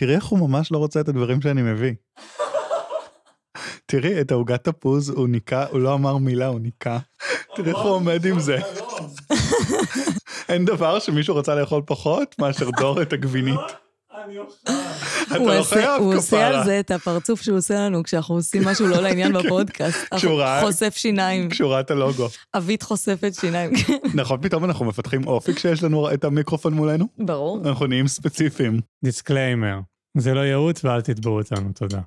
תראי איך הוא ממש לא רוצה את הדברים שאני מביא. תראי, את העוגת תפוז הוא ניקה, הוא לא אמר מילה, הוא ניקה. תראי איך הוא עומד עם זה. אין דבר שמישהו רצה לאכול פחות מאשר דור את הגבינית. עושה- חייב הוא עושה על. זה את הפרצוף שהוא עושה לנו כשאנחנו עושים משהו לא לעניין בפודקאסט. כשהוא ראה- חושף שיניים, כשהוא ראה את הלוגו. אבית חושפת שיניים. נכון, פתאום אנחנו מפתחים אופי כשיש לנו את המיקרופון מולנו? ברור. אנחנו נהיים ספציפיים. דיסקליימר, זה לא ייעוץ ואל תתבעו אותנו, תודה.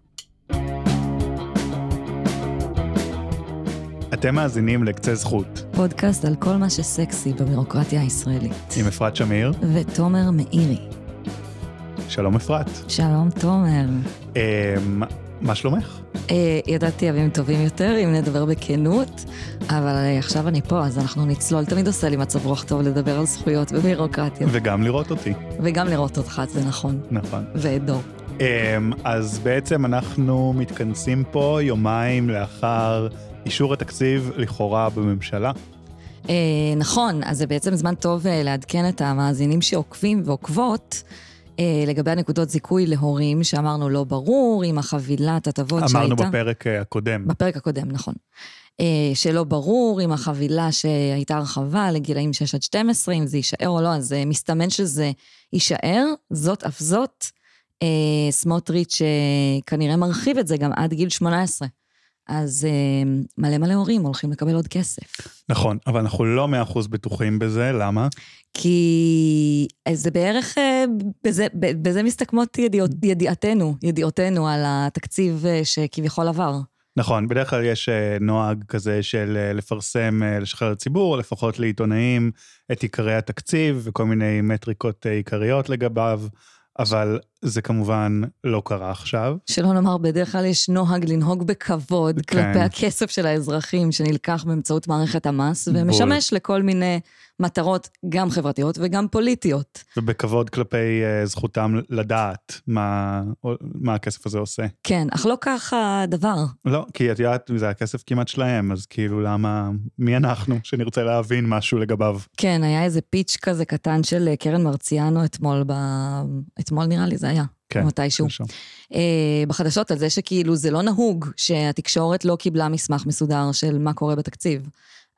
אתם מאזינים לקצה זכות, פודקאסט על כל מה שסקסי בבירוקרטיה הישראלית. עם אפרת שמיר. ותומר מאירי. שלום אפרת. שלום תומר. אמ, מה שלומך? אה, ידעתי ימים טובים יותר, אם נדבר בכנות, אבל אה, עכשיו אני פה, אז אנחנו נצלול. תמיד עושה לי מצב רוח טוב לדבר על זכויות ובירוקרטיה. וגם לראות אותי, וגם לראות אותך, זה נכון. נכון. ואת דור. אמ, אז בעצם אנחנו מתכנסים פה יומיים לאחר אישור התקציב לכאורה בממשלה. אה, נכון, אז זה בעצם זמן טוב אה, לעדכן את המאזינים שעוקבים ועוקבות. אה, לגבי הנקודות זיכוי להורים, שאמרנו לא ברור, עם החבילת הטבות שהייתה. אמרנו בפרק אה, הקודם. בפרק הקודם, נכון. אה, שלא ברור עם החבילה שהייתה הרחבה לגילאים 6 עד 12, אם זה יישאר או לא, אז אה, מסתמן שזה יישאר. זאת אף זאת, אה, סמוטריץ' אה, כנראה מרחיב את זה גם עד גיל 18. אז אה, מלא מלא הורים הולכים לקבל עוד כסף. נכון, אבל אנחנו לא מאה אחוז בטוחים בזה, למה? כי אה, זה בערך, אה, בזה, בזה מסתכמות ידיעות, ידיעתנו, ידיעותינו על התקציב שכביכול עבר. נכון, בדרך כלל יש נוהג כזה של לפרסם, לשחרר לציבור, לפחות לעיתונאים, את עיקרי התקציב וכל מיני מטריקות עיקריות לגביו, אבל זה כמובן לא קרה עכשיו. שלא נאמר, בדרך כלל יש נוהג לנהוג בכבוד כן. כלפי הכסף של האזרחים שנלקח באמצעות מערכת המס, בול. ומשמש לכל מיני מטרות, גם חברתיות וגם פוליטיות. ובכבוד כלפי אה, זכותם לדעת מה, מה הכסף הזה עושה. כן, אך לא כך הדבר. לא, כי את יודעת, זה הכסף כמעט שלהם, אז כאילו למה, מי אנחנו שנרצה להבין משהו לגביו? כן, היה איזה פיץ' כזה קטן של אה, קרן מרציאנו אתמול, ב... אתמול נראה לי זה היה, כן, מתישהו. אה, בחדשות על זה שכאילו זה לא נהוג שהתקשורת לא קיבלה מסמך מסודר של מה קורה בתקציב.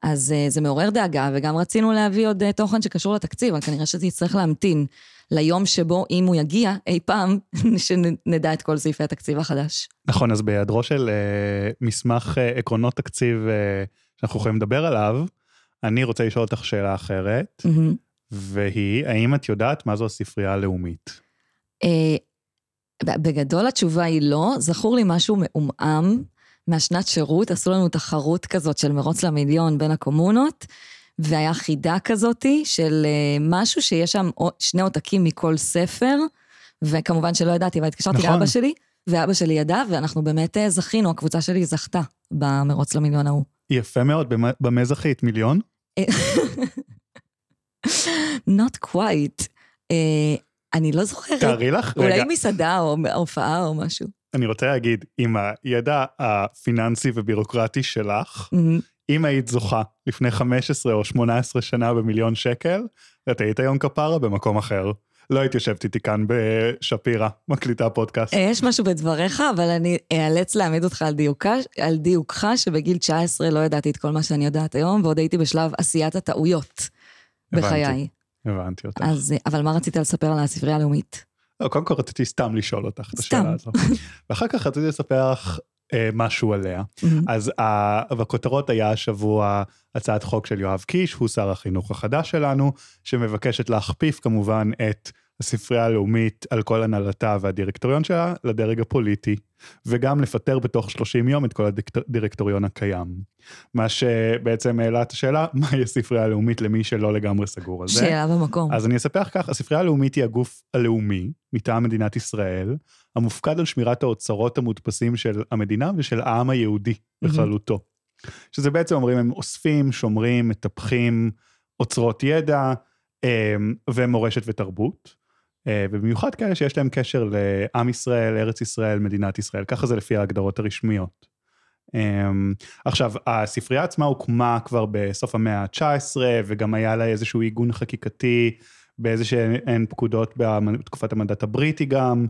אז אה, זה מעורר דאגה, וגם רצינו להביא עוד אה, תוכן שקשור לתקציב, אבל כנראה שזה יצטרך להמתין ליום שבו, אם הוא יגיע אי פעם, שנדע את כל סעיפי התקציב החדש. נכון, אז בהיעדרו של אה, מסמך אה, עקרונות תקציב אה, שאנחנו יכולים לדבר עליו, אני רוצה לשאול אותך שאלה אחרת, מהמם. והיא, האם את יודעת מה זו הספרייה הלאומית? אה, ב- בגדול התשובה היא לא, זכור לי משהו מעומעם מהשנת שירות, עשו לנו תחרות כזאת של מרוץ למיליון בין הקומונות, והיה חידה כזאתי של אה, משהו שיש שם שני עותקים מכל ספר, וכמובן שלא ידעתי, אבל התקשרתי נכון. לאבא שלי, ואבא שלי ידע, ואנחנו באמת אה, זכינו, הקבוצה שלי זכתה במרוץ למיליון ההוא. יפה מאוד, במה- זכית? מיליון? אה, Not quite. אה, אני לא זוכרת. תארי לך, רגע, אולי מסעדה או הופעה או משהו. אני רוצה להגיד, עם הידע הפיננסי ובירוקרטי שלך, מהמם. אם היית זוכה לפני 15 או 18 שנה במיליון שקל, את היית היום כפרה במקום אחר. לא היית יושבת איתי כאן בשפירא, מקליטה פודקאסט. אה, יש משהו בדבריך, אבל אני אאלץ להעמיד אותך על, דיוקה, על דיוקך, שבגיל 19 לא ידעתי את כל מה שאני יודעת היום, ועוד הייתי בשלב עשיית הטעויות בחיי. הבנתי אותך. אז, אה, אבל מה רצית לספר על הספרייה הלאומית? לא, קודם כל רציתי סתם לשאול אותך את. השאלה הזו. ואחר כך רציתי לספר לך אה, משהו עליה. אז ה- בכותרות היה השבוע הצעת חוק של יואב קיש, הוא שר החינוך החדש שלנו, שמבקשת להכפיף כמובן את הספרייה הלאומית על כל הנהלתה והדירקטוריון שלה לדרג הפוליטי, וגם לפטר בתוך 30 יום את כל הדירקטוריון הקיים. מה שבעצם העלה את השאלה, מהי הספרייה הלאומית למי שלא לגמרי סגור על זה. שאלה במקום. אז אני אספר כך, הספרייה הלאומית היא הגוף הלאומי מטעם מדינת ישראל, המופקד על שמירת האוצרות המודפסים של המדינה ושל העם היהודי בכללותו. שזה בעצם אומרים, הם אוספים, שומרים, מטפחים אוצרות ידע אה, ומורשת ותרבות. אה, ובמיוחד כאלה שיש להם קשר לעם ישראל, ארץ ישראל, מדינת ישראל, ככה זה לפי ההגדרות הרשמיות. אמ, עכשיו, הספרייה עצמה הוקמה כבר בסוף המאה ה-19, וגם היה לה איזשהו עיגון חקיקתי באיזה שהן פקודות בתקופת המנדט הבריטי גם,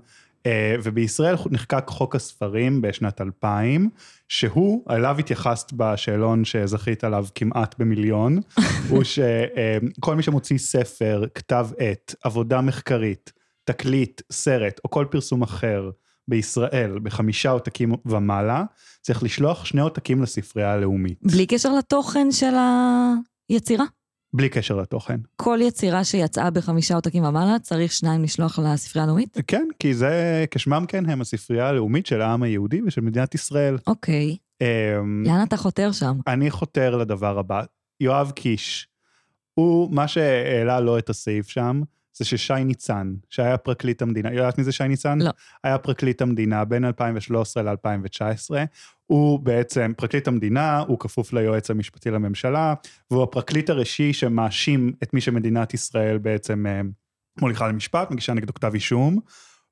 ובישראל נחקק חוק הספרים בשנת 2000, שהוא, אליו התייחסת בשאלון שזכית עליו כמעט במיליון, הוא שכל מי שמוציא ספר, כתב עת, עבודה מחקרית, תקליט, סרט או כל פרסום אחר בישראל בחמישה עותקים ומעלה, צריך לשלוח שני עותקים לספרייה הלאומית. בלי קשר לתוכן של היצירה? בלי קשר לתוכן. כל יצירה שיצאה בחמישה עותקים ומעלה, צריך שניים לשלוח לספרייה הלאומית? כן, כי זה, כשמם כן הם הספרייה הלאומית של העם היהודי ושל מדינת ישראל. אוקיי. אמ, לאן אתה חותר שם? אני חותר לדבר הבא. יואב קיש, הוא, מה שהעלה לו את הסעיף שם, זה ששי ניצן, שהיה פרקליט המדינה, יודעת מי זה שי ניצן? לא. היה פרקליט המדינה בין 2013 ל-2019. הוא בעצם, פרקליט המדינה, הוא כפוף ליועץ המשפטי לממשלה, והוא הפרקליט הראשי שמאשים את מי שמדינת ישראל בעצם אה, מוליכה למשפט, מגישה נגדו כתב אישום.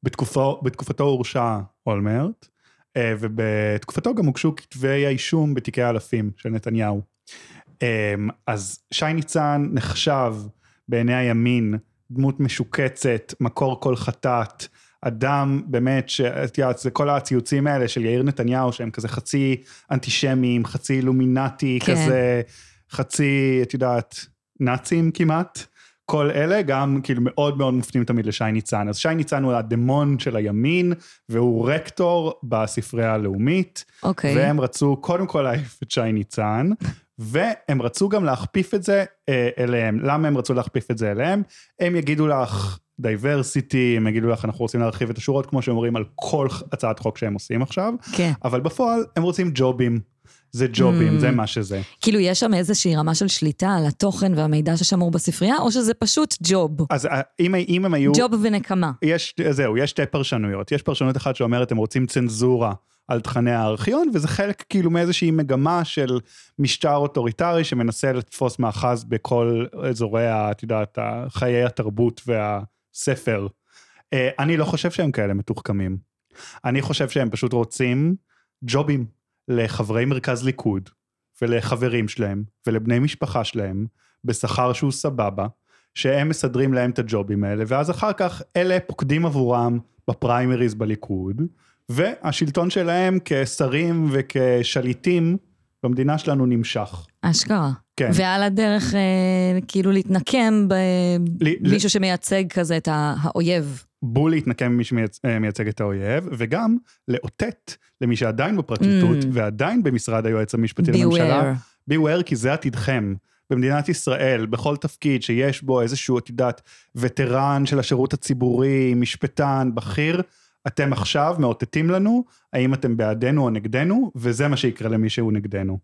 בתקופו, בתקופתו הורשע אולמרט, אה, ובתקופתו גם הוגשו כתבי האישום בתיקי האלפים של נתניהו. אה, אז שי ניצן נחשב בעיני הימין דמות משוקצת, מקור כל חטאת, אדם באמת, שאת יודעת, זה כל הציוצים האלה של יאיר נתניהו, שהם כזה חצי אנטישמיים, חצי אילומינטי, כן. כזה חצי, את יודעת, נאצים כמעט. כל אלה גם כאילו מאוד מאוד מופנים תמיד לשי ניצן. אז שי ניצן הוא הדמון של הימין, והוא רקטור בספרייה הלאומית, אוקיי. והם רצו קודם כל להעיף את שי ניצן, והם רצו גם להכפיף את זה אה, אליהם. למה הם רצו להכפיף את זה אליהם? הם יגידו לך diversity, הם יגידו לך אנחנו רוצים להרחיב את השורות, כמו שאומרים על כל הצעת חוק שהם עושים עכשיו, כן. אבל בפועל הם רוצים ג'ובים. זה ג'ובים, Mm. זה מה שזה. כאילו, יש שם איזושהי רמה של שליטה על התוכן והמידע ששמור בספרייה, או שזה פשוט ג'וב? אז אה, אם, אם הם היו... ג'וב ונקמה. יש, זהו, יש שתי פרשנויות. יש פרשנות אחת שאומרת, הם רוצים צנזורה על תכני הארכיון, וזה חלק כאילו מאיזושהי מגמה של משטר אוטוריטרי שמנסה לתפוס מאחז בכל אזורי, את יודעת, חיי התרבות והספר. אה, אני לא חושב שהם כאלה מתוחכמים. אני חושב שהם פשוט רוצים ג'ובים לחברי מרכז ליכוד, ולחברים שלהם, ולבני משפחה שלהם, בשכר שהוא סבבה, שהם מסדרים להם את הג'ובים האלה, ואז אחר כך אלה פוקדים עבורם בפריימריז בליכוד, והשלטון שלהם כשרים וכשליטים במדינה שלנו נמשך. אשכרה. כן. ועל הדרך, אה, כאילו, להתנקם במישהו שמייצג כזה את האויב. בול להתנקם ממי שמייצג את האויב, וגם לאותת למי שעדיין בפרקליטות, Mm. ועדיין במשרד היועץ המשפטי לממשלה, Beware. beware כי זה עתידכם. במדינת ישראל, בכל תפקיד שיש בו איזשהו, את יודעת, וטרן של השירות הציבורי, משפטן, בכיר, אתם עכשיו מאותתים לנו האם אתם בעדנו או נגדנו, וזה מה שיקרה למי שהוא נגדנו.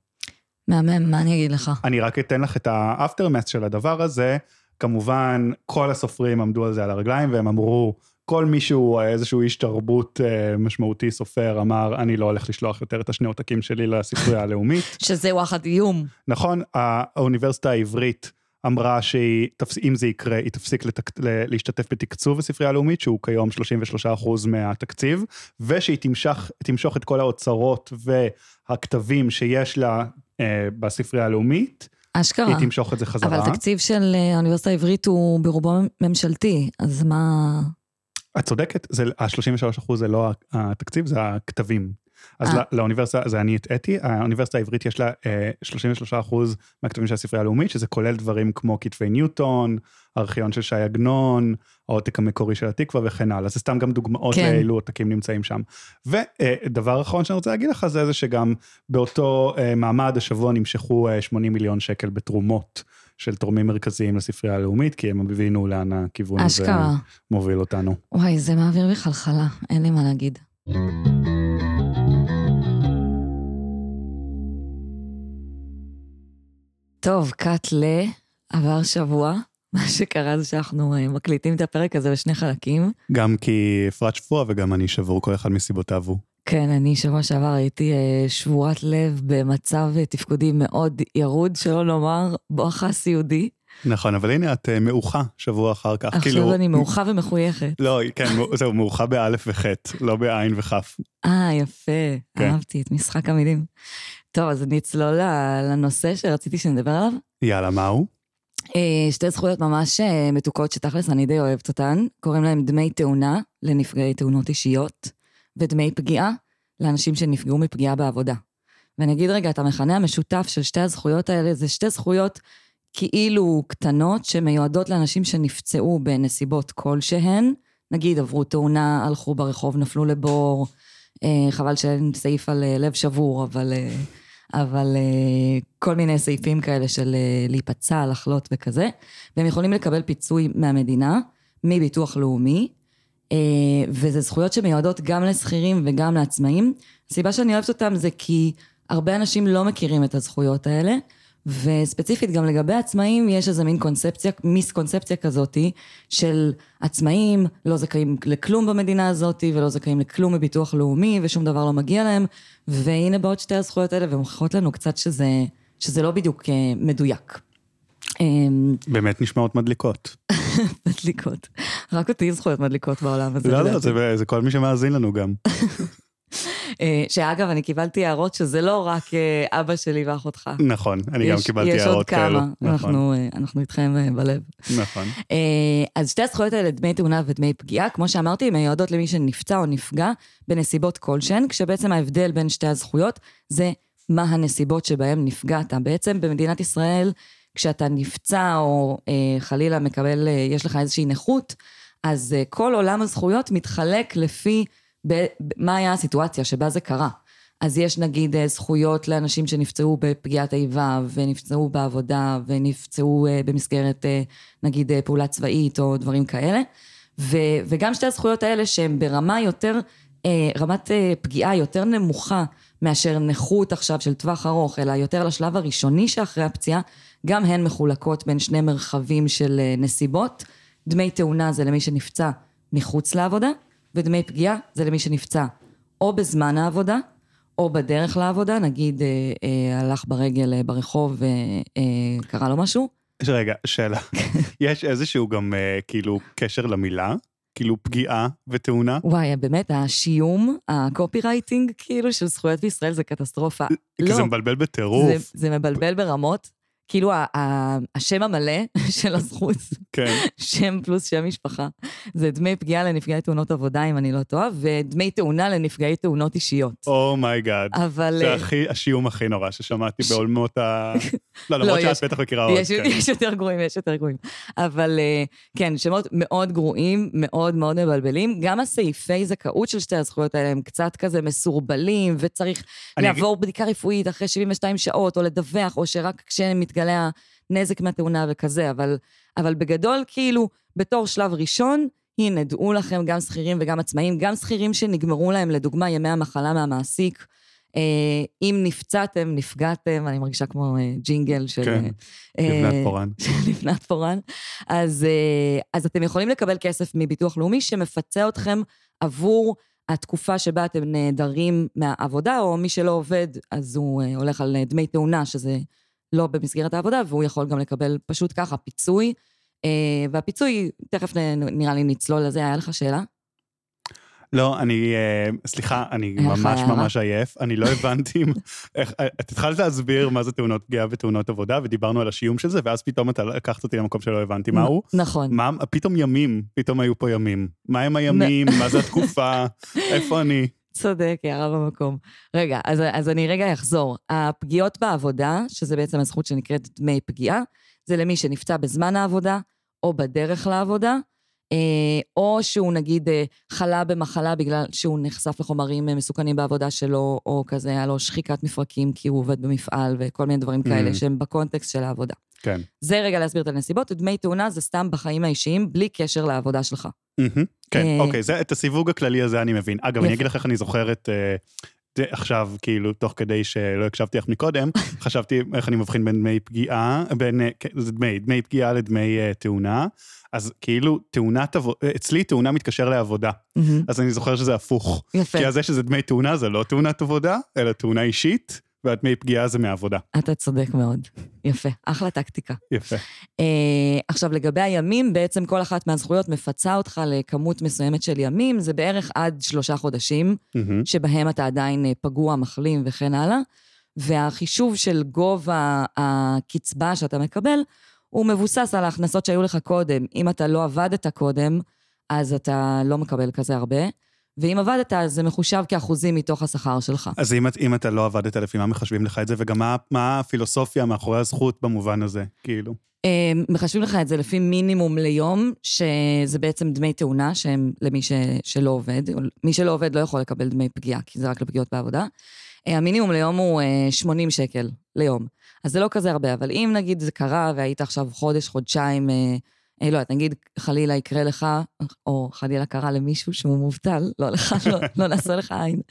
מהמם, מה אני אגיד לך? אני רק אתן לך את האפטרמס של הדבר הזה. כמובן, כל הסופרים עמדו על זה על הרגליים, והם אמרו, כל מי שהוא איזשהו איש תרבות אה, משמעותי, סופר, אמר, אני לא הולך לשלוח יותר את השני עותקים שלי לספרייה הלאומית. שזה וואחד איום. נכון, האוניברסיטה העברית אמרה שאם זה יקרה, היא תפסיק לתק... להשתתף בתקצוב הספרייה הלאומית, שהוא כיום 33% מהתקציב, ושהיא תמשך, תמשוך את כל האוצרות והכתבים שיש לה אה, בספרייה הלאומית, אשכרה. היא תמשוך את זה חזרה. אבל התקציב של אה, האוניברסיטה העברית הוא ברובו ממשלתי, אז מה... את צודקת, זה- ה-33% זה לא התקציב, זה הכתבים. אז אה. לא- לאוניברסיטה, זה אני הטעיתי, האוניברסיטה העברית יש לה אה, 33% מהכתבים של הספרייה הלאומית, שזה כולל דברים כמו כתבי ניוטון, ארכיון של ש"י עגנון, העותק המקורי של התקווה וכן הלאה. זה סתם גם דוגמאות כן. לאילו עותקים נמצאים שם. ודבר אחרון שאני רוצה להגיד לך זה זה שגם באותו אה, מעמד השבוע נמשכו אה, 80 מיליון שקל בתרומות של תורמים מרכזיים לספרייה הלאומית, כי הם הבינו לאן הכיוון הזה. מוביל אותנו. וואי, זה מעביר בי חלחלה, אין לי מה להגיד. טוב, קאט ל... עבר שבוע. מה שקרה זה שאנחנו אה, מקליטים את הפרק הזה בשני חלקים. גם כי אפרת שבוע וגם אני שבור, כל אחד מסיבותיו הוא. כן, אני שבוע שעבר הייתי אה, שבורת לב במצב אה, תפקודי מאוד ירוד, שלא לומר בואכה סיעודי. נכון, אבל הנה את אה, מעוכה שבוע אחר כך. עכשיו כאילו- אני מעוכה ומחויכת. לא, כן, זהו, מעוכה באלף וחטא, לא בעין וכף. אה, יפה, כן. אהבתי את משחק המילים. טוב, אז נצלול לנושא שרציתי שנדבר עליו. יאללה, מה הוא? אה, שתי זכויות ממש אה, מתוקות שתכלס אני די אוהבת אותן, קוראים להם דמי תאונה לנפגעי תאונות אישיות, ודמי פגיעה לאנשים שנפגעו מפגיעה בעבודה. ואני אגיד רגע, את המכנה המשותף של שתי הזכויות האלה, זה שתי זכויות כאילו קטנות שמיועדות לאנשים שנפצעו בנסיבות כלשהן, נגיד עברו תאונה, הלכו ברחוב, נפלו לבור, אה, חבל שאין סעיף על אה, לב שבור, אבל, אה, אבל כל מיני סעיפים כאלה של להיפצע, לחלות וכזה, והם יכולים לקבל פיצוי מהמדינה, מביטוח לאומי, וזה זכויות שמיועדות גם לשכירים וגם לעצמאים. הסיבה שאני אוהבת אותם זה כי הרבה אנשים לא מכירים את הזכויות האלה, וספציפית גם לגבי עצמאים יש איזה מין קונספציה, מיסקונספציה כזאתי של עצמאים לא זכאים לכלום במדינה הזאתי ולא זכאים לכלום מביטוח לאומי ושום דבר לא מגיע להם והנה באות שתי הזכויות האלה ומוכיחות לנו קצת שזה, שזה לא בדיוק אה, מדויק. אמ, באמת נשמעות מדליקות. מדליקות. רק אותי זכויות מדליקות בעולם הזה. לא, לא. זה זה כל מי שמאזין לנו גם. אה, שאגב, אני קיבלתי הערות שזה לא רק אה, אבא שלי ואחותך. נכון, אני גם יש- קיבלתי יש עוד הערות כאלו. כמה, נכון, אנחנו, אה, אנחנו איתכם בלב. נכון. אז שתי הזכויות האלה, דמי תאונה ודמי פגיעה, כמו שאמרתי, הן מיועדות למי שנפצע או נפגע בנסיבות כלשהן, כשבעצם ההבדל בין שתי הזכויות זה מה הנסיבות שבהן נפגעת. בעצם במדינת ישראל, כשאתה נפצע או אה, חלילה מקבל, אה, יש לך איזושהי נכות, אז אה, כל עולם הזכויות מתחלק לפי ב, מה היה הסיטואציה שבה זה קרה. אז יש נגיד אה, זכויות לאנשים שנפצעו בפגיעת איבה ונפצעו בעבודה ונפצעו אה, במסגרת אה, נגיד פעולה צבאית או דברים כאלה. ו, וגם שתי הזכויות האלה שהן ברמה יותר, רמת פגיעה יותר נמוכה מאשר נכות עכשיו של טווח ארוך, אלא יותר לשלב הראשוני שאחרי הפציעה, גם הן מחולקות בין שני מרחבים של נסיבות. דמי תאונה זה למי שנפצע מחוץ לעבודה, ודמי פגיעה זה למי שנפצע או בזמן העבודה, או בדרך לעבודה, נגיד אה, אה, הלך ברגל אה, ברחוב וקרה לו משהו. רגע, שאלה. יש איזשהו גם אה, כאילו קשר למילה? כאילו פגיעה ותאונה? וואי, באמת, השיום, הקופירייטינג, כאילו, של זכויות בישראל זה קטסטרופה. כי לא, זה מבלבל בטירוף. זה, זה מבלבל ברמות. כאילו, ה- ה- השם המלא של הזכות, כן. שם פלוס שם משפחה, זה דמי פגיעה לנפגעי תאונות עבודה, אם אני לא טועה, ודמי תאונה לנפגעי תאונות אישיות. Oh my God. אבל... זה אה, הכי, השיום הכי נורא ששמעתי ש- בעולמות ה... לא, לא, למרות שאת בטח מכירה עוד. יש, כן. יש יותר גרועים, יש יותר גרועים. אבל אה, כן, שמות מאוד גרועים, מאוד מאוד מבלבלים. גם הסעיפי זכאות של שתי הזכויות האלה הם קצת כזה מסורבלים, וצריך אני אגיד- לעבור בדיקה רפואית אחרי 72 שעות, או לדווח, או שרק כשמתגלה הנזק מהתאונה וכזה, אבל, אבל בגדול, כאילו, בתור שלב ראשון, הנה, דעו לכם, גם שכירים וגם עצמאים, גם שכירים שנגמרו להם, לדוגמה, ימי המחלה מהמעסיק. אה, אם נפצעתם, נפגעתם, אני מרגישה כמו אה, ג'ינגל של... כן, אה, לבנת פורן. של לבנת פורן. אז, אה, אז אתם יכולים לקבל כסף מביטוח לאומי שמפצה אתכם עבור התקופה שבה אתם נעדרים מהעבודה, או מי שלא עובד, אז הוא אה, הולך על אה, דמי תאונה, שזה לא במסגרת העבודה, והוא יכול גם לקבל פשוט ככה פיצוי. אה, והפיצוי, תכף נראה לי נצלול לזה, היה לך שאלה? לא, אני, אה, סליחה, אני ממש? ממש עייף. אני לא הבנתי איך, אה, את התחלת להסביר מה זה תאונות פגיעה ותאונות עבודה, ודיברנו על השיום של זה, ואז פתאום אתה לקחת אותי למקום שלא הבנתי מהו. נכון. מה, פתאום ימים, פתאום היו פה ימים. מה הם הימים, מה זה התקופה, איפה אני? צודק, הערה במקום. רגע, אז, אז אני רגע אחזור. הפגיעות בעבודה, שזה בעצם הזכות שנקראת דמי פגיעה, זה למי שנפצע בזמן העבודה או בדרך לעבודה, אה, או שהוא נגיד אה, חלה במחלה בגלל שהוא נחשף לחומרים אה, מסוכנים בעבודה שלו, או כזה היה לו שחיקת מפרקים כי הוא עובד במפעל וכל מיני דברים כאלה Mm. שהם בקונטקסט של העבודה. כן. זה רגע להסביר את הנסיבות, ודמי תאונה זה סתם בחיים האישיים, בלי קשר לעבודה שלך. כן, אה, אוקיי, זה, את הסיווג הכללי הזה אני מבין. אגב, אני. אגיד לך איך אני זוכר את... אה, עכשיו, כאילו, תוך כדי שלא הקשבתי לך מקודם, חשבתי איך אני מבחין בין דמי פגיעה, בין, אה, כן, זה דמי, דמי פגיעה לדמי אה, תאונה. אז כאילו, תאונת עבודה, אצלי תאונה מתקשר לעבודה. אז אני זוכר שזה הפוך. יפה. כי זה שזה דמי תאונה זה לא תאונת עבודה, אלא תאונה אישית, והדמי פגיעה זה מעבודה. אתה צודק מאוד. יפה, אחלה טקטיקה. יפה. Uh, עכשיו, לגבי הימים, בעצם כל אחת מהזכויות מפצה אותך לכמות מסוימת של ימים, זה בערך עד שלושה חודשים, מהמם. שבהם אתה עדיין אה, פגוע, מחלים וכן הלאה. והחישוב של גובה הקצבה שאתה מקבל, הוא מבוסס על ההכנסות שהיו לך קודם. אם אתה לא עבדת קודם, אז אתה לא מקבל כזה הרבה. ואם עבדת, אז זה מחושב כאחוזים מתוך השכר שלך. אז אם, אם אתה לא עבדת, לפי מה מחשבים לך את זה, וגם מה, מה הפילוסופיה מאחורי הזכות במובן הזה, כאילו? אה, מחשבים לך את זה לפי מינימום ליום, שזה בעצם דמי תאונה, שהם למי ש, שלא עובד. מי שלא עובד לא יכול לקבל דמי פגיעה, כי זה רק לפגיעות בעבודה. אה, המינימום ליום הוא 80 שקל ליום. אז זה לא כזה הרבה, אבל אם נגיד זה קרה והיית עכשיו חודש, חודשיים, אה, לא יודעת, נגיד חלילה יקרה לך, או חלילה קרה למישהו שהוא מובטל, לא לך, לא, לא נעשה לך עין.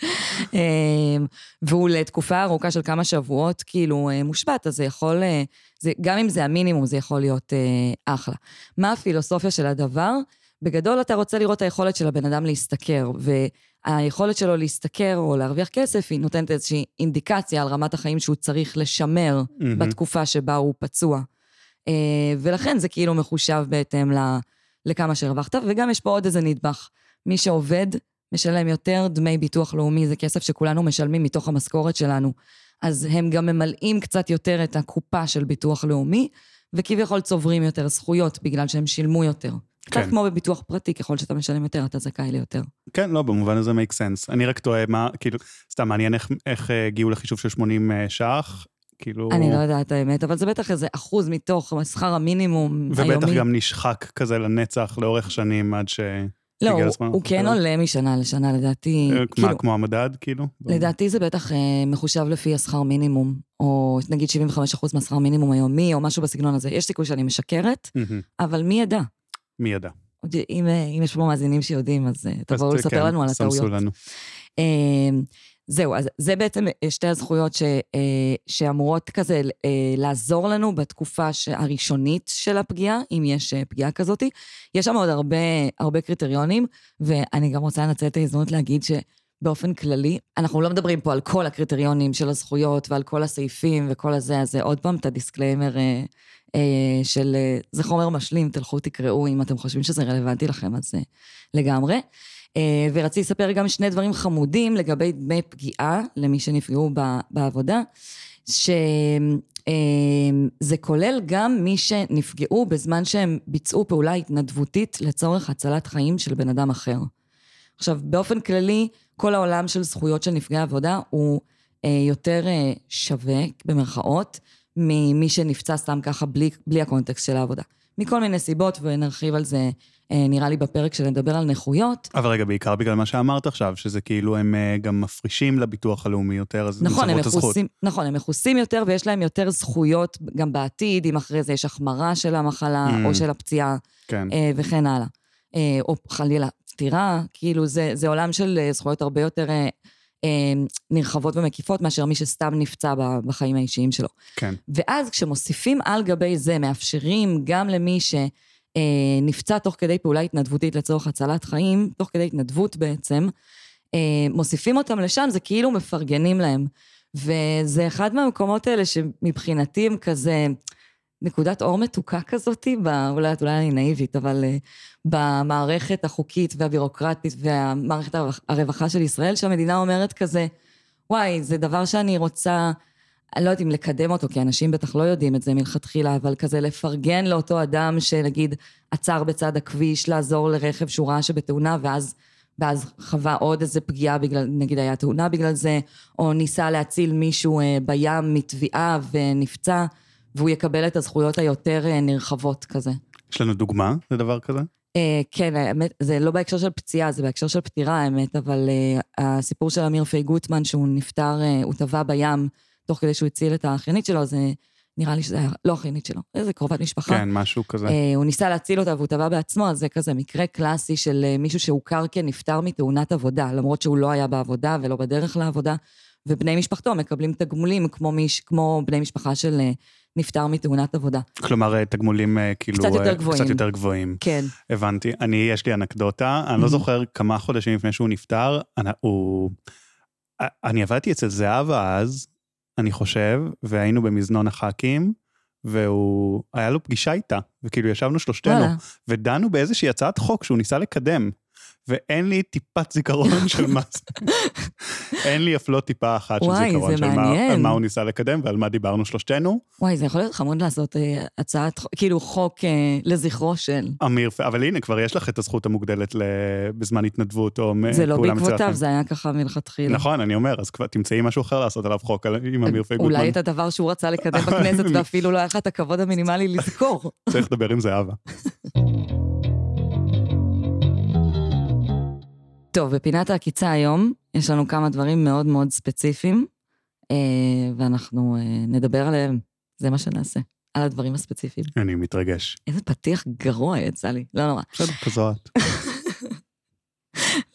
אה, והוא לתקופה ארוכה של כמה שבועות, כאילו, אה, מושבת, אז זה יכול, אה, זה, גם אם זה המינימום, זה יכול להיות אה, אחלה. מה הפילוסופיה של הדבר? בגדול אתה רוצה לראות את היכולת של הבן אדם להשתכר, והיכולת שלו להשתכר או להרוויח כסף, היא נותנת איזושהי אינדיקציה על רמת החיים שהוא צריך לשמר mm-hmm. בתקופה שבה הוא פצוע. אה, ולכן זה כאילו מחושב בהתאם לכמה שהרווחת, וגם יש פה עוד איזה נדבך. מי שעובד, משלם יותר דמי ביטוח לאומי, זה כסף שכולנו משלמים מתוך המשכורת שלנו. אז הם גם ממלאים קצת יותר את הקופה של ביטוח לאומי, וכביכול צוברים יותר זכויות בגלל שהם שילמו יותר. כן. קצת כמו בביטוח פרטי, ככל שאתה משלם יותר, אתה זכאי ליותר. כן, לא, במובן הזה make sense. אני רק תוהה מה, כאילו, סתם מעניין איך, איך הגיעו לחישוב של 80 אה, ש"ח, כאילו... אני לא יודעת האמת, אבל זה בטח איזה אחוז מתוך שכר המינימום ובטח היומי. ובטח גם נשחק כזה לנצח לאורך שנים עד ש... לא, הוא, הוא כן עולה משנה לשנה, לדעתי. מה, כאילו, כמו המדד, כאילו? לדעתי זה בטח אה, מחושב לפי השכר מינימום, או נגיד 75% מהשכר מינימום היומי, או משהו בסגנון הזה. יש סיכוי שאני משקרת, אבל מי ידע? מי ידע? אם, אה, אם יש פה מאזינים שיודעים, אז אה, תבואו לספר כן, לנו על הטעויות. סמסו לנו. אה, זהו, אז זה בעצם שתי הזכויות ש, שאמורות כזה לעזור לנו בתקופה הראשונית של הפגיעה, אם יש פגיעה כזאת. יש שם עוד הרבה, הרבה קריטריונים, ואני גם רוצה לנצל את ההזדמנות להגיד שבאופן כללי, אנחנו לא מדברים פה על כל הקריטריונים של הזכויות ועל כל הסעיפים וכל הזה, אז עוד פעם את ה disclaimer אה, של אה, זה חומר משלים, תלכו תקראו אם אתם חושבים שזה רלוונטי לכם, אז אה, לגמרי. ורציתי לספר גם שני דברים חמודים לגבי דמי פגיעה למי שנפגעו בעבודה, שזה כולל גם מי שנפגעו בזמן שהם ביצעו פעולה התנדבותית לצורך הצלת חיים של בן אדם אחר. עכשיו, באופן כללי, כל העולם של זכויות של נפגעי עבודה הוא יותר שווה, במרכאות, ממי שנפצע סתם ככה בלי, בלי הקונטקסט של העבודה. מכל מיני סיבות, ונרחיב על זה אה, נראה לי בפרק שנדבר על נכויות. אבל רגע, בעיקר בגלל מה שאמרת עכשיו, שזה כאילו הם אה, גם מפרישים לביטוח הלאומי יותר, אז נכון, הם מכוסים, נכון, הם מכוסים יותר ויש להם יותר זכויות גם בעתיד, אם אחרי זה יש החמרה של המחלה mm. או של הפציעה, כן. אה, וכן הלאה. או חלילה, פטירה, כאילו זה, זה עולם של זכויות הרבה יותר אה, נרחבות ומקיפות מאשר מי שסתם נפצע בחיים האישיים שלו. כן. ואז כשמוסיפים על גבי זה, מאפשרים גם למי שנפצע אה, תוך כדי פעולה התנדבותית לצורך הצלת חיים, תוך כדי התנדבות בעצם, אה, מוסיפים אותם לשם, זה כאילו מפרגנים להם. וזה אחד מהמקומות האלה שמבחינתי הם כזה... נקודת אור מתוקה כזאת, אולי, אולי אני נאיבית, אבל uh, במערכת החוקית והבירוקרטית והמערכת הרווחה של ישראל, שהמדינה אומרת כזה, וואי, זה דבר שאני רוצה, אני לא יודעת אם לקדם אותו, כי אנשים בטח לא יודעים את זה מלכתחילה, אבל כזה לפרגן לאותו אדם שנגיד עצר בצד הכביש, לעזור לרכב שהוא ראה שבתאונה, ואז... ואז חווה עוד איזה פגיעה בגלל, נגיד היה תאונה בגלל זה, או ניסה להציל מישהו אה, בים מתביעה ונפצע. והוא יקבל את הזכויות היותר אה, נרחבות כזה. יש לנו דוגמה לדבר כזה? Uh, כן, האמת, זה לא בהקשר של פציעה, זה בהקשר של פטירה, האמת, אבל uh, הסיפור של אמיר פי גוטמן, שהוא נפטר, uh, הוא טבע בים, תוך כדי שהוא הציל את האחיינית שלו, זה נראה לי שזה היה לא אחיינית שלו, איזה קרובת משפחה. כן, משהו כזה. Uh, הוא ניסה להציל אותה והוא טבע בעצמו, אז זה כזה מקרה קלאסי של uh, מישהו שהוכר כנפטר מתאונת עבודה, למרות שהוא לא היה בעבודה ולא בדרך לעבודה, ובני משפחתו מקבלים תגמולים כמו, מיש, כמו בני משפחה של uh, נפטר מתאונת עבודה. כלומר, אה, תגמולים אה, כאילו... קצת יותר גבוהים. קצת יותר גבוהים. כן. הבנתי. אני, יש לי אנקדוטה, אני לא. זוכר כמה חודשים לפני שהוא נפטר, אני, הוא... אני עבדתי אצל זהבה אז, אני חושב, והיינו במזנון הח"כים, והוא, היה לו פגישה איתה, וכאילו ישבנו שלושתנו, ודנו באיזושהי הצעת חוק שהוא ניסה לקדם. ואין לי טיפת זיכרון של מה זה. אין לי אף לא טיפה אחת של וואי, זיכרון של מה. על מה הוא ניסה לקדם ועל מה דיברנו שלושתנו. וואי, זה יכול להיות חמוד לעשות אה, הצעת, כאילו חוק אה, לזכרו של. אמיר, אבל הנה, כבר יש לך את הזכות המוגדלת ל... בזמן התנדבות או זה לא פעולה בעקבותיו. זה היה ככה מלכתחילה. נכון, אני אומר, אז כבר תמצאי משהו אחר לעשות עליו חוק על- עם אמיר פייגוטמן. אולי את הדבר שהוא רצה לקדם בכנסת, ואפילו לא היה לך את הכבוד המינימלי לזכור. צריך לדבר עם זהבה. טוב, בפינת העקיצה היום, יש לנו כמה דברים מאוד מאוד ספציפיים, אה, ואנחנו אה, נדבר עליהם, זה מה שנעשה, על הדברים הספציפיים. אני מתרגש. איזה פתיח גרוע יצא לי, לא נורא. בסדר, כזו את.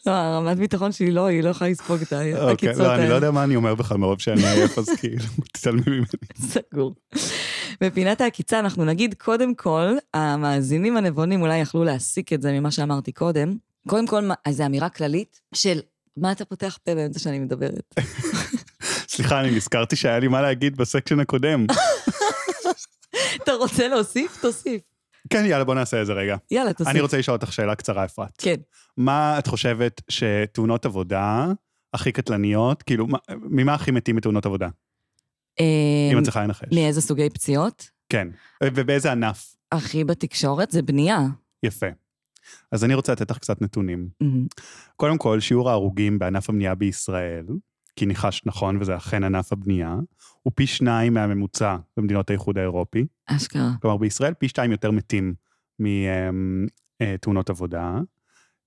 לא, הרמת ביטחון שלי לא, היא לא יכולה לספוג את אוקיי, העקיצות לא, אני לא האלה. יודע מה אני אומר בכלל מרוב שאני עייף, אז כאילו, תתעלמי ממני. סגור. בפינת העקיצה אנחנו נגיד, קודם כל, המאזינים הנבונים אולי יכלו להסיק את זה ממה שאמרתי קודם. קודם כל, אז זו אמירה כללית של מה אתה פותח פה באמצע שאני מדברת. סליחה, אני נזכרתי שהיה לי מה להגיד בסקשן הקודם. אתה רוצה להוסיף? תוסיף. כן, יאללה, בוא נעשה את זה רגע. יאללה, תוסיף. אני רוצה לשאול אותך שאלה קצרה, אפרת. כן. מה את חושבת שתאונות עבודה הכי קטלניות, כאילו, מה- ממה הכי מתים בתאונות עבודה? אם את צריכה לנחש. מאיזה סוגי פציעות? כן. ובאיזה ענף? הכי בתקשורת זה בנייה. יפה. אז אני רוצה לתת לך קצת נתונים. מהמם. קודם כל, שיעור ההרוגים בענף הבנייה בישראל, כי ניחשת נכון וזה אכן ענף הבנייה, הוא פי שניים מהממוצע במדינות האיחוד האירופי. אשכרה. כלומר, בישראל פי שתיים יותר מתים מתאונות עבודה.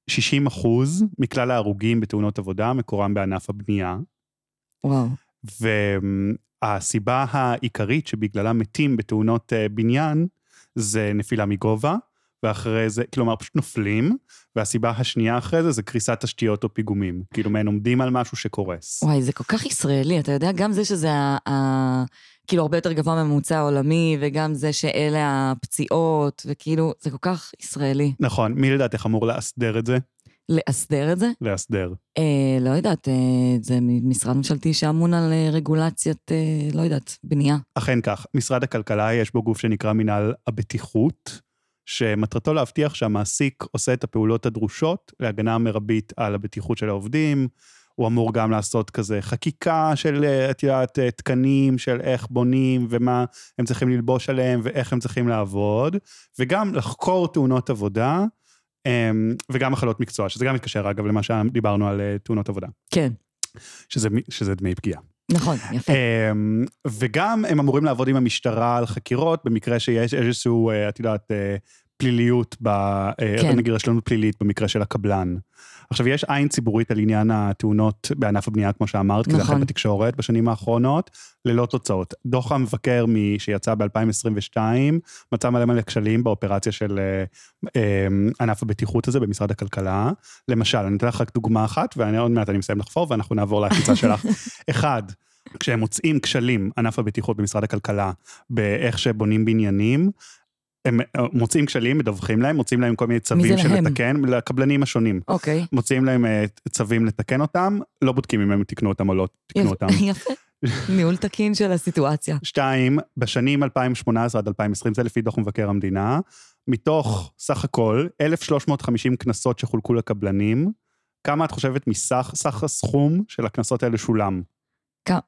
60 אחוז מכלל ההרוגים בתאונות עבודה מקורם בענף הבנייה. וואו. והסיבה העיקרית שבגללה מתים בתאונות אה, בניין זה נפילה מגובה, ואחרי זה, כלומר פשוט נופלים, והסיבה השנייה אחרי זה זה קריסת תשתיות או פיגומים. כאילו מעין עומדים על משהו שקורס. וואי, זה כל כך ישראלי, אתה יודע, גם זה שזה ה... ה... כאילו הרבה יותר גבוה מהממוצע העולמי, וגם זה שאלה הפציעות, וכאילו, זה כל כך ישראלי. נכון, מי לדעתך אמור לאסדר את זה? לאסדר את זה? לאסדר. אה, לא יודעת, אה, זה משרד ממשלתי שאמון על אה, רגולציית, אה, לא יודעת, בנייה. אכן כך, משרד הכלכלה יש בו גוף שנקרא מינהל הבטיחות, שמטרתו להבטיח שהמעסיק עושה את הפעולות הדרושות להגנה מרבית על הבטיחות של העובדים. הוא אמור גם לעשות כזה חקיקה של, אה, את יודעת, אה, תקנים של איך בונים ומה הם צריכים ללבוש עליהם ואיך הם צריכים לעבוד, וגם לחקור תאונות עבודה, אמ, וגם מחלות מקצוע, שזה גם מתקשר אגב למה שדיברנו על אה, תאונות עבודה, כן, שזה, שזה דמי פגיעה. נכון, יפה. אמ, וגם הם אמורים לעבוד עם המשטרה על חקירות, במקרה שיש איזשהו, אה, את יודעת, אה, פליליות, ב, אה, כן. נגיד רשלנות פלילית במקרה של הקבלן. עכשיו, יש עין ציבורית על עניין התאונות בענף הבנייה, כמו שאמרת, כי זה נכון. החל בתקשורת בשנים האחרונות, ללא תוצאות. דוח המבקר שיצא ב-2022 מצא מלא מלא כשלים באופרציה של אה, אה, ענף הבטיחות הזה במשרד הכלכלה. למשל, אני אתן לך רק דוגמה אחת, ועוד מעט אני מסיים לחפור ואנחנו נעבור לעקיצה שלך. אחד, כשהם מוצאים כשלים, ענף הבטיחות במשרד הכלכלה, באיך שבונים בניינים, הם אה, מוצאים כשלים, מדווחים להם, מוצאים להם כל מיני צווים של? לתקן, לקבלנים השונים. אוקיי. מוציאים להם אה, צווים לתקן אותם, לא בודקים אם הם תיקנו אותם או לא תיקנו אותם. יפה. ניהול תקין של הסיטואציה. שתיים, בשנים 2018 עד 2020, זה לפי דוח מבקר המדינה, מתוך סך הכל 1,350 קנסות שחולקו לקבלנים, כמה את חושבת מסך סך הסכום של הקנסות האלה שולם?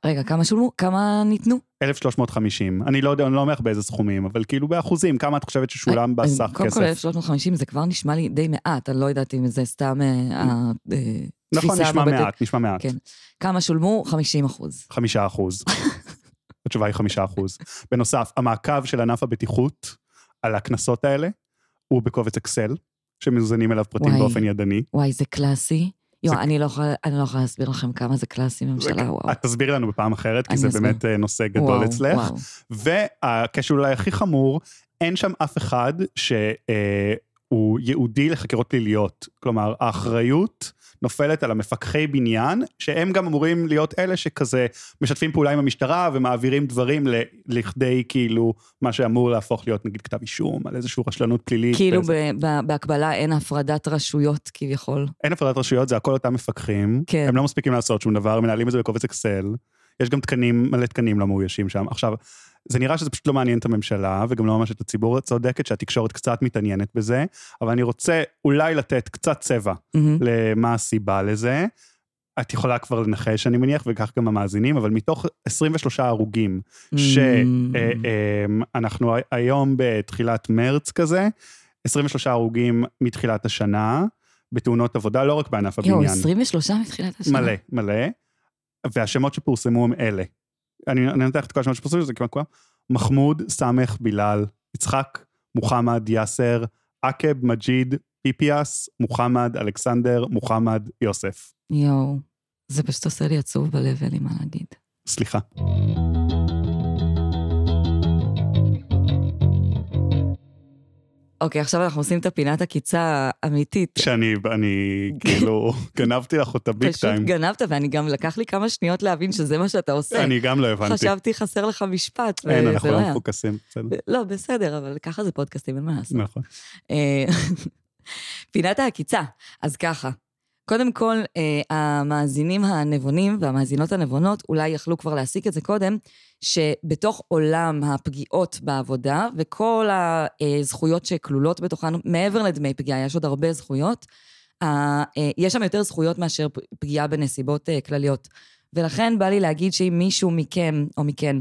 רגע, כמה שולמו? כמה ניתנו? 1,350. אני לא יודע, אני לא אומר באיזה סכומים, אבל כאילו באחוזים, כמה את חושבת ששולם בסך אה, קודם כל כסף? 1350 זה כבר נשמע לי די מעט, אני לא יודעת אם זה סתם אה, התפיסה נכון, נשמע המעוותת. מעט, נשמע מעט. כן. כמה שולמו? 50 אחוז. חמישה אחוז. התשובה היא חמישה אחוז. בנוסף, המעקב של ענף הבטיחות על הקנסות האלה הוא בקובץ אקסל, שמזוזנים אליו פרטים וואי. באופן ידני. וואי, זה קלאסי. יו, זה- אני לא יכולה אני לא יכולה להסביר לכם כמה זה קלאסי ממשלה, וואו. את תסבירי לנו בפעם אחרת, כי זה אסביר. באמת אה, נושא גדול וואו, אצלך. וואו. והכשל אולי הכי חמור, אין שם אף אחד שהוא ייעודי לחקירות פליליות. כלומר, האחריות נופלת על המפקחי בניין, שהם גם אמורים להיות אלה שכזה משתפים פעולה עם המשטרה ומעבירים דברים ל- לכדי כאילו מה שאמור להפוך להיות נגיד כתב אישום על איזושהי רשלנות פלילית. כאילו וזה. ב- ב- בהקבלה אין הפרדת רשויות כביכול. אין הפרדת רשויות, זה הכל אותם מפקחים. כן. הם לא מספיקים לעשות שום דבר, מנהלים את זה בקובץ אקסל. יש גם תקנים, מלא תקנים לא מאוישים שם. עכשיו, זה נראה שזה פשוט לא מעניין את הממשלה, וגם לא ממש את הציבור, את צודקת שהתקשורת קצת מתעניינת בזה, אבל אני רוצה אולי לתת קצת צבע מהמם. למה הסיבה לזה. את יכולה כבר לנחש, אני מניח, וכך גם המאזינים, אבל מתוך 23 הרוגים, שאנחנו היום בתחילת מרץ כזה, 23 הרוגים מתחילת השנה, בתאונות עבודה, לא רק בענף יואו, הבניין. 23 מתחילת השנה. מלא, מלא. והשמות שפורסמו הם אלה. אני, נותן לך את כל השמות שפורסמו, זה כמעט כולם. מחמוד, סמך, בילאל, יצחק, מוחמד, יאסר, עקב, מג'יד, פיפיאס, מוחמד, אלכסנדר, מוחמד, יוסף. יואו, זה פשוט עושה לי עצוב בלב, אין לי מה להגיד. סליחה. אוקיי, עכשיו אנחנו עושים את הפינת עקיצה האמיתית. שאני, אני כאילו, גנבתי לך אותה ביג פשוט טיים. גנבת, ואני גם, לקח לי כמה שניות להבין שזה מה שאתה עושה. אני גם לא הבנתי. חשבתי חסר לך משפט, אין, אנחנו לא לא. מפוקסים, בסדר. לא, בסדר, אבל ככה זה פודקאסטים, אין מה לעשות. נכון. אה, פינת העקיצה. אז ככה, קודם כל, אה, המאזינים הנבונים והמאזינות הנבונות אולי יכלו כבר להסיק את זה קודם, שבתוך עולם הפגיעות בעבודה וכל הזכויות שכלולות בתוכן, מעבר לדמי פגיעה, יש עוד הרבה זכויות, אה, אה, יש שם יותר זכויות מאשר פגיעה בנסיבות אה, כלליות. ולכן בא לי להגיד שאם מישהו מכם או מכן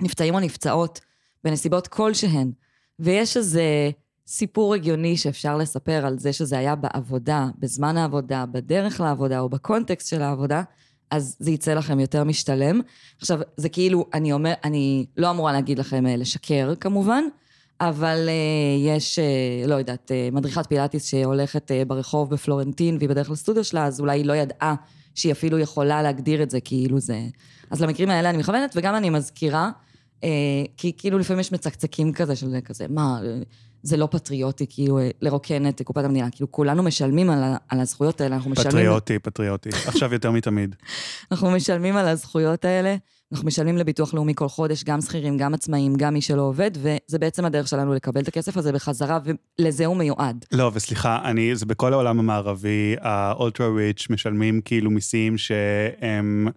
נפצעים או נפצעות בנסיבות כלשהן, ויש איזה סיפור הגיוני שאפשר לספר על זה שזה היה בעבודה, בזמן העבודה, בדרך לעבודה או בקונטקסט של העבודה, אז זה יצא לכם יותר משתלם. עכשיו, זה כאילו, אני אומר, אני לא אמורה להגיד לכם אה, לשקר כמובן, אבל אה, יש, אה, לא יודעת, אה, מדריכת פילאטיס שהולכת אה, ברחוב בפלורנטין והיא בדרך לסטודיו שלה, אז אולי היא לא ידעה שהיא אפילו יכולה להגדיר את זה כאילו זה... אז למקרים האלה אני מכוונת, וגם אני מזכירה, כי כאילו לפעמים יש מצקצקים כזה של כזה, מה, אה, זה לא פטריוטי, כאילו, אה, לרוקן את קופת המדינה. כאילו, כולנו משלמים על, על הזכויות האלה, אנחנו משלמים... פטריוטי, פטריוטי. עכשיו יותר מתמיד. אנחנו משלמים על הזכויות האלה, אנחנו משלמים לביטוח לאומי כל חודש, גם שכירים, גם עצמאים, גם מי שלא עובד, וזה בעצם הדרך שלנו לקבל את הכסף הזה בחזרה, ולזה הוא מיועד. לא, וסליחה, אני, זה בכל העולם המערבי, האולטרה ריץ' משלמים כאילו מיסים שהם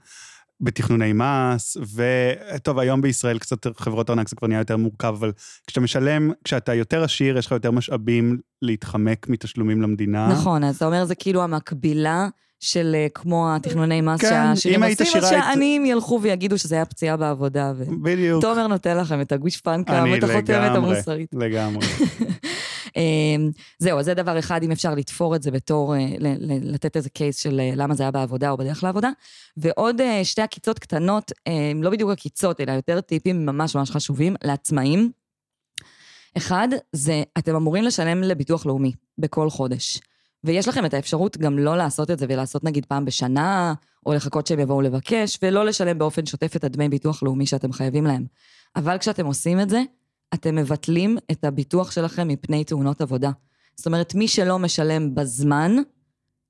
בתכנוני מס, וטוב, היום בישראל קצת חברות ארנק זה כבר נהיה יותר מורכב, אבל כשאתה משלם, כשאתה יותר עשיר, יש לך יותר משאבים להתחמק מתשלומים למדינה. נכון, אז אתה אומר, זה כאילו המקבילה של אה, כמו התכנוני מס כן, שהעשירים עושים, אז עשירה, היית- שהעניים ילכו ויגידו שזה היה פציעה בעבודה. ו... בדיוק. תומר נותן לכם את הגושפנקה החותמת לגמרי. המוסרית. לגמרי. אמ, זהו, אז זה דבר אחד, אם אפשר לתפור את זה בתור, אה, לתת איזה קייס של אה, למה זה היה בעבודה או בדרך לעבודה. ועוד אה, שתי עקיצות קטנות, אה, לא בדיוק עקיצות, אלא יותר טיפים ממש ממש חשובים לעצמאים. אחד, זה אתם אמורים לשלם לביטוח לאומי בכל חודש. ויש לכם את האפשרות גם לא לעשות את זה ולעשות נגיד פעם בשנה, או לחכות שהם יבואו לבקש, ולא לשלם באופן שוטף את הדמי ביטוח לאומי שאתם חייבים להם. אבל כשאתם עושים את זה, אתם מבטלים את הביטוח שלכם מפני תאונות עבודה. זאת אומרת, מי שלא משלם בזמן,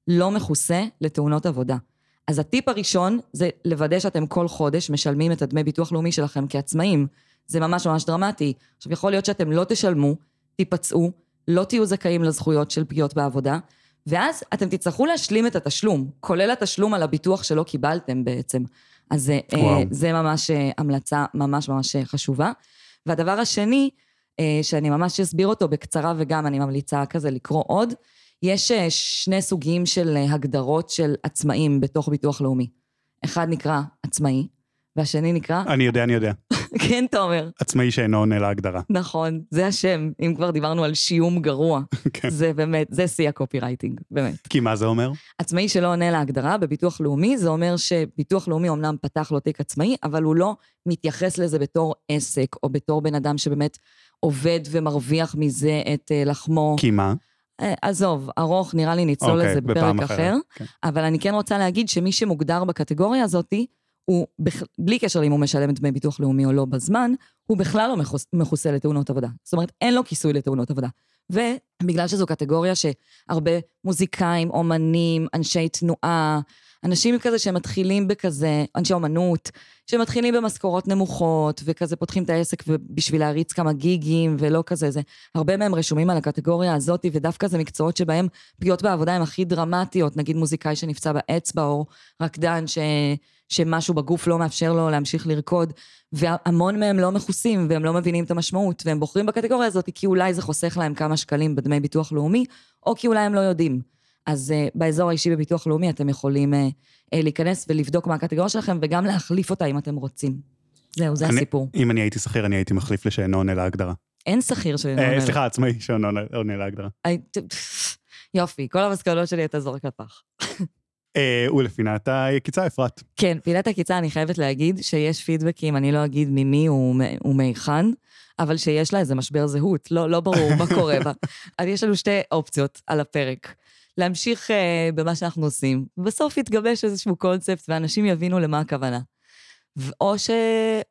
לא מכוסה לתאונות עבודה. אז הטיפ הראשון זה לוודא שאתם כל חודש משלמים את הדמי ביטוח לאומי שלכם כעצמאים. זה ממש ממש דרמטי. עכשיו, יכול להיות שאתם לא תשלמו, תיפצעו, לא תהיו זכאים לזכויות של פגיעות בעבודה, ואז אתם תצטרכו להשלים את התשלום, כולל התשלום על הביטוח שלא קיבלתם בעצם. אז אה, וואו. זה ממש אה, המלצה ממש ממש אה, חשובה. והדבר השני, אה, שאני ממש אסביר אותו בקצרה, וגם אני ממליצה כזה לקרוא עוד, יש אה, שני סוגים של אה, הגדרות של עצמאים בתוך ביטוח לאומי. אחד נקרא עצמאי, והשני נקרא, אני יודע, אני יודע. כן, תומר, עצמאי שאינו עונה להגדרה. נכון, זה השם, אם כבר דיברנו על שיום גרוע. כן. זה באמת, זה שיא הקופירייטינג, באמת. כי מה זה אומר? עצמאי שלא עונה להגדרה בביטוח לאומי, זה אומר שביטוח לאומי אמנם פתח לו תיק עצמאי, אבל הוא לא מתייחס לזה בתור עסק, או בתור בן אדם שבאמת עובד ומרוויח מזה את אה, לחמו. כי מה? אה, עזוב, ארוך, נראה לי נצלול אוקיי, לזה בפרק אחרת, אחר. כן. אבל אני כן רוצה להגיד שמי שמוגדר בקטגוריה הזאתי, הוא. בלי קשר אם הוא משלם דמי ביטוח לאומי או לא בזמן, הוא בכלל לא מכוס... מכוסה לתאונות עבודה. זאת אומרת, אין לו כיסוי לתאונות עבודה. ובגלל שזו קטגוריה שהרבה מוזיקאים, אומנים, אנשי תנועה, אנשים כזה שמתחילים בכזה, אנשי אומנות, שמתחילים במשכורות נמוכות, וכזה פותחים את העסק בשביל להריץ כמה גיגים, ולא כזה, זה... הרבה מהם רשומים על הקטגוריה הזאת, ודווקא זה מקצועות שבהם פגיעות בעבודה הן הכי דרמטיות, נגיד מוזיקאי שנפצע באצבע, או רקדן ש... שמשהו בגוף לא מאפשר לו להמשיך לרקוד, והמון מהם לא מכוסים, והם לא מבינים את המשמעות, והם בוחרים בקטגוריה הזאת כי אולי זה חוסך להם כמה שקלים בדמי ביטוח לאומי, או כי אולי הם לא יודעים. אז uh, באזור האישי בביטוח לאומי אתם יכולים uh, uh, להיכנס ולבדוק מה הקטגוריה שלכם, וגם להחליף אותה אם אתם רוצים. זהו, זה אני, הסיפור. אם אני הייתי שכיר, אני הייתי מחליף לשאינו עונה להגדרה. אין שכיר שאינו עונה. סליחה, עצמאי שאינו עונה להגדרה. יופי, כל המסקנות שלי אתה זורק לפח. ולפינת היקיצה, אפרת. כן, פינת הקיצה, אני חייבת להגיד שיש פידבקים, אני לא אגיד ממי ומהיכן, אבל שיש לה איזה משבר זהות, לא, לא ברור מה קורה בה. אז יש לנו שתי אופציות על הפרק. להמשיך uh, במה שאנחנו עושים, ובסוף יתגבש איזשהו קונספט ואנשים יבינו למה הכוונה. או, ש...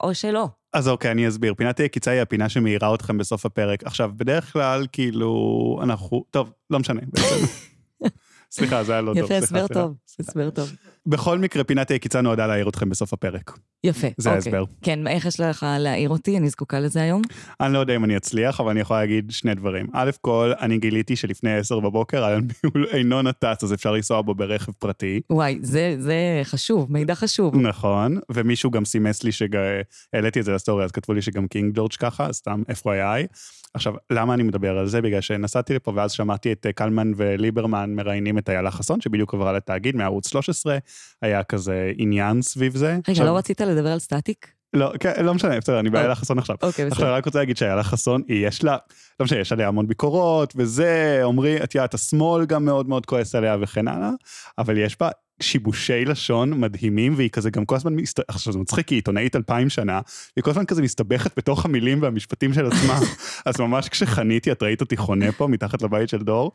או שלא. אז אוקיי, אני אסביר. פינת היקיצה היא הפינה שמאירה אתכם בסוף הפרק. עכשיו, בדרך כלל, כאילו, אנחנו... טוב, לא משנה. סליחה, זה היה לא טוב. יפה, הסבר טוב, הסבר טוב. בכל מקרה, פינת היקיצה נועדה להעיר אתכם בסוף הפרק. יפה, זה אוקיי. ההסבר. כן, איך יש לך להעיר אותי? אני זקוקה לזה היום. אני לא יודע אם אני אצליח, אבל אני יכולה להגיד שני דברים. א' כל, אני גיליתי שלפני עשר בבוקר הניהול אינו נת"צ, אז אפשר לנסוע בו ברכב פרטי. וואי, זה, זה חשוב, מידע חשוב. נכון, ומישהו גם סימס לי שהעליתי את זה לסטורי, אז כתבו לי שגם קינג ג'ורג' ככה, סתם FYI. עכשיו, למה אני מדבר על זה? בגלל שנסעתי לפה ואז שמעתי את אה, קלמן וליברמן מראיינים את איילה חסון, שבדיוק עברה לתאגיד מערוץ 13, היה כזה עניין סביב זה. רגע, עכשיו, לא רצית לדבר על סטטיק? לא, כן, לא משנה, בסדר, אני באיילה אוקיי. חסון עכשיו. אוקיי, עכשיו, בסדר. אני רק רוצה להגיד שאיילה חסון, היא יש לה, לא משנה, יש עליה המון ביקורות, וזה, אומרים, את יודעת, השמאל גם מאוד מאוד כועס עליה וכן הלאה, אבל יש בה שיבושי לשון מדהימים, והיא כזה גם כל הזמן, מסת... עכשיו זה מצחיק, היא עיתונאית אלפיים שנה, והיא כל הזמן כזה מסתבכת בתוך המילים והמשפטים של עצמה. אז ממש כשחניתי, את ראית אותי חונה פה מתחת לבית של דור,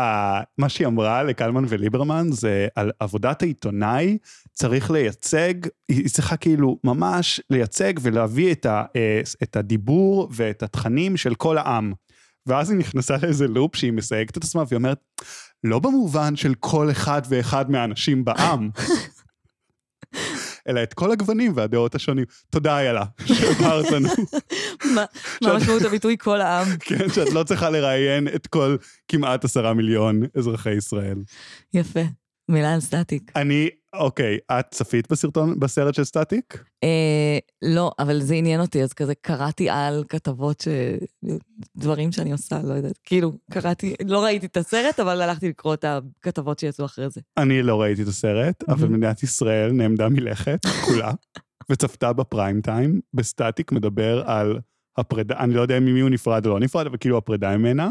uh, מה שהיא אמרה לקלמן וליברמן זה על עבודת העיתונאי, צריך לייצג, היא צריכה כאילו ממש לייצג ולהביא את, ה, אה, את הדיבור ואת התכנים של כל העם. ואז היא נכנסה לאיזה לופ שהיא מסייגת את עצמה והיא אומרת, לא במובן של כל אחד ואחד מהאנשים בעם, אלא את כל הגוונים והדעות השונים. תודה איילה, שאמרת לנו. מה משמעות הביטוי כל העם? כן, שאת לא צריכה לראיין את כל כמעט עשרה מיליון אזרחי ישראל. יפה. מילה על סטטיק. אני, אוקיי, את צפית בסרטון, בסרט של סטטיק? אה, לא, אבל זה עניין אותי, אז כזה קראתי על כתבות ש... דברים שאני עושה, לא יודעת. כאילו, קראתי, לא ראיתי את הסרט, אבל הלכתי לקרוא את הכתבות שיצאו אחרי זה. אני לא ראיתי את הסרט, אבל מהמם. מדינת ישראל נעמדה מלכת, כולה, וצפתה בפריים טיים, בסטטיק מדבר על הפרידה, אני לא יודע ממי הוא נפרד או לא נפרד, אבל כאילו הפרידה ממנה,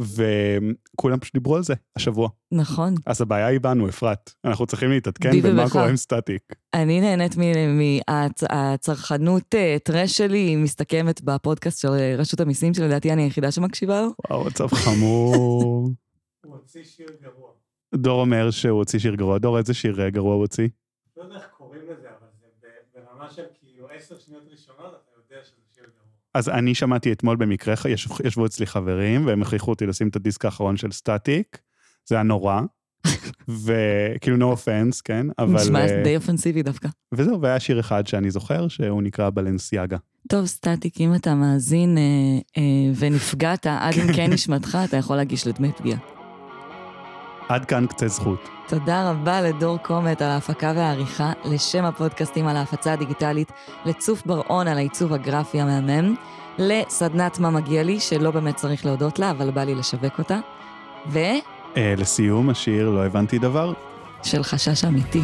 וכולם פשוט דיברו על זה השבוע. נכון. אז הבעיה היא בנו, אפרת. אנחנו צריכים להתעדכן במה. קורה עם סטטיק. אני נהנית מהצרכנות טרש שלי, היא מסתכמת בפודקאסט של אה, רשות המיסים, שלדעתי אני היחידה שמקשיבה לו. וואו, מצב חמור. הוא הוציא שיר גרוע. דור אומר שהוא הוציא שיר גרוע. דור, איזה שיר אה, גרוע הוא הוציא? לא יודע איך קוראים לזה, אבל זה ברמה של כאילו עשר שניות ראשונות, אתה יודע שזה שיר גרוע. אז אני שמעתי אתמול במקרה, יש- ישבו אצלי חברים, והם הכריחו אותי לשים את הדיסק האחרון של סטטיק. זה היה נורא. וכאילו no offense, כן? אבל... נשמע אה, די אופנסיבי דווקא. וזהו, והיה שיר אחד שאני זוכר, שהוא נקרא בלנסיאגה. טוב, סטטיק, אם אתה מאזין אה, אה, ונפגעת, עד עמקי נשמתך, אתה יכול להגיש לדמי פגיעה. עד כאן קצה זכות. תודה רבה לדור קומט על ההפקה והעריכה, לשם הפודקאסטים על ההפצה הדיגיטלית, לצוף בר-און על העיצוב הגרפי המהמם, לסדנת מה מגיע לי, שלא באמת צריך להודות לה, אבל בא לי לשווק אותה, ושל אה, לסיום, השיר לא הבנתי דבר. חשש אמיתי.